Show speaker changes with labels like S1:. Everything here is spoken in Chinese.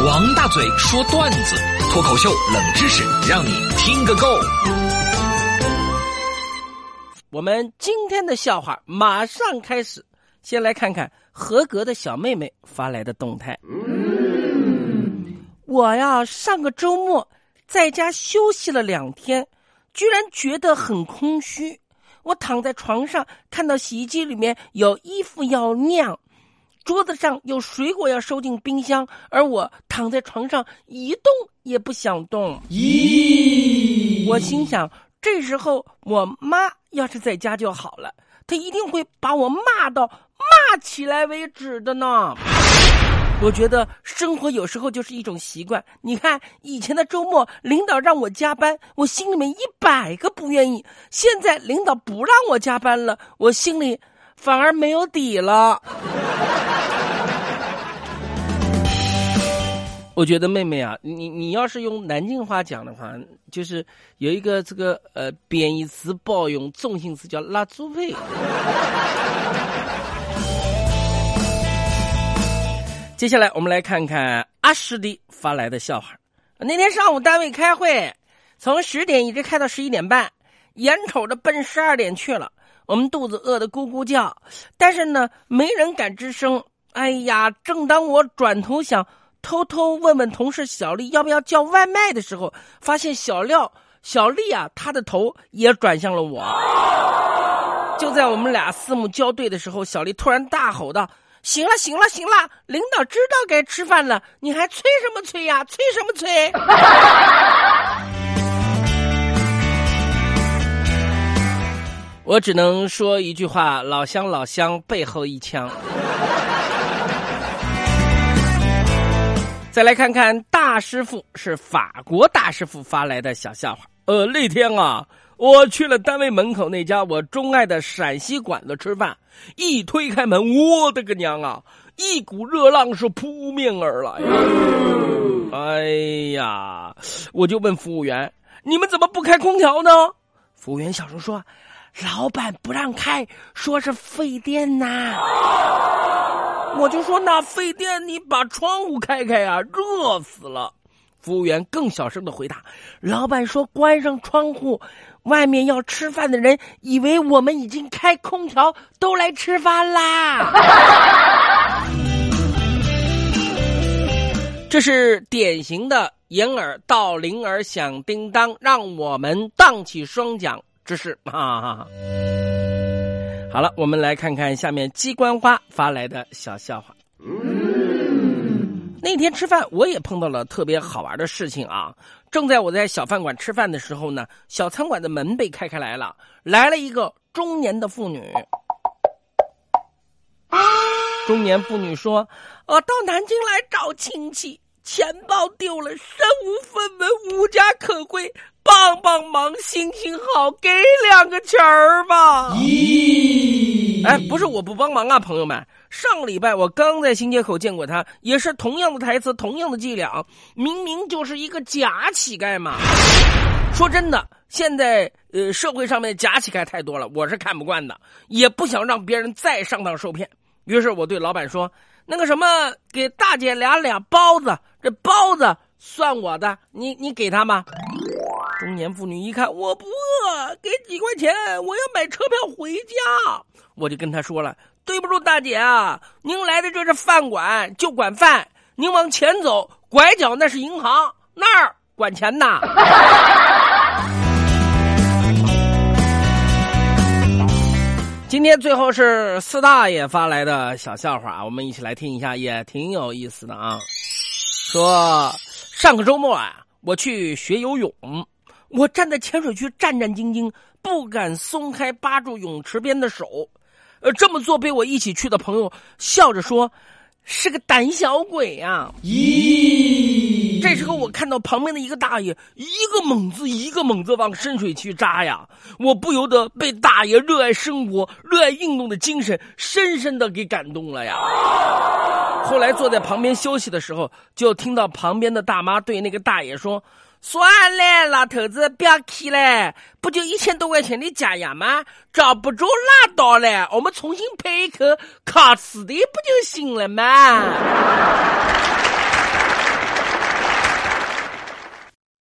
S1: 王大嘴说段子，脱口秀冷知识，让你听个够。
S2: 我们今天的笑话马上开始，先来看看合格的小妹妹发来的动态。我呀，上个周末在家休息了两天，居然觉得很空虚。我躺在床上，看到洗衣机里面有衣服要晾，桌子上有水果要收进冰箱，而我躺在床上一动也不想动。咦，我心想。这时候，我妈要是在家就好了，她一定会把我骂到骂起来为止的呢。我觉得生活有时候就是一种习惯。你看，以前的周末，领导让我加班，我心里面一百个不愿意；现在领导不让我加班了，我心里反而没有底了。我觉得妹妹啊，你你要是用南京话讲的话，就是有一个这个呃贬义词包用，中性词叫拉猪配。接下来我们来看看阿师弟发来的笑话。那天上午单位开会，从十点一直开到十一点半，眼瞅着奔十二点去了，我们肚子饿得咕咕叫，但是呢，没人敢吱声。哎呀，正当我转头想。偷偷问问同事小丽要不要叫外卖的时候，发现小廖、小丽啊，她的头也转向了我。就在我们俩四目交对的时候，小丽突然大吼道：“行了，行了，行了，领导知道该吃饭了，你还催什么催呀？催什么催？” 我只能说一句话：老乡，老乡，背后一枪。再来看看大师傅是法国大师傅发来的小笑话。呃，那天啊，我去了单位门口那家我钟爱的陕西馆子吃饭，一推开门，我的个娘啊，一股热浪是扑面而来。哎呀，我就问服务员：“你们怎么不开空调呢？”服务员小声说：“老板不让开，说是费电呐。”我就说那费电，你把窗户开开呀，热死了。服务员更小声的回答：“老板说关上窗户，外面要吃饭的人以为我们已经开空调，都来吃饭啦。”这是典型的掩耳盗铃儿响叮当，让我们荡起双桨之势啊！好了，我们来看看下面鸡冠花发来的小笑话。那天吃饭，我也碰到了特别好玩的事情啊！正在我在小饭馆吃饭的时候呢，小餐馆的门被开开来了，来了一个中年的妇女。中年妇女说：“我到南京来找亲戚，钱包丢了，身无分文，无家可归。”帮帮忙，行行好，给两个钱儿吧。咦，哎，不是我不帮忙啊，朋友们，上个礼拜我刚在新街口见过他，也是同样的台词，同样的伎俩，明明就是一个假乞丐嘛。说真的，现在呃社会上面假乞丐太多了，我是看不惯的，也不想让别人再上当受骗。于是我对老板说：“那个什么，给大姐俩俩包子，这包子算我的，你你给他吧。”中年妇女一看我不饿，给几块钱，我要买车票回家。我就跟他说了：“对不住，大姐啊，您来的这是饭馆，就管饭。您往前走，拐角那是银行，那儿管钱呐。”今天最后是四大爷发来的小笑话，我们一起来听一下，也挺有意思的啊。说上个周末啊，我去学游泳。我站在浅水区战战兢兢，不敢松开扒住泳池边的手，呃，这么做被我一起去的朋友笑着说：“是个胆小鬼呀！”咦，这时候我看到旁边的一个大爷，一个猛子一个猛子往深水区扎呀，我不由得被大爷热爱生活、热爱运动的精神深深的给感动了呀。后来坐在旁边休息的时候，就听到旁边的大妈对那个大爷说。算了，老头子，不要气了，不就一千多块钱的假牙吗？找不着拉倒了，我们重新配一颗卡瓷的不就行了吗？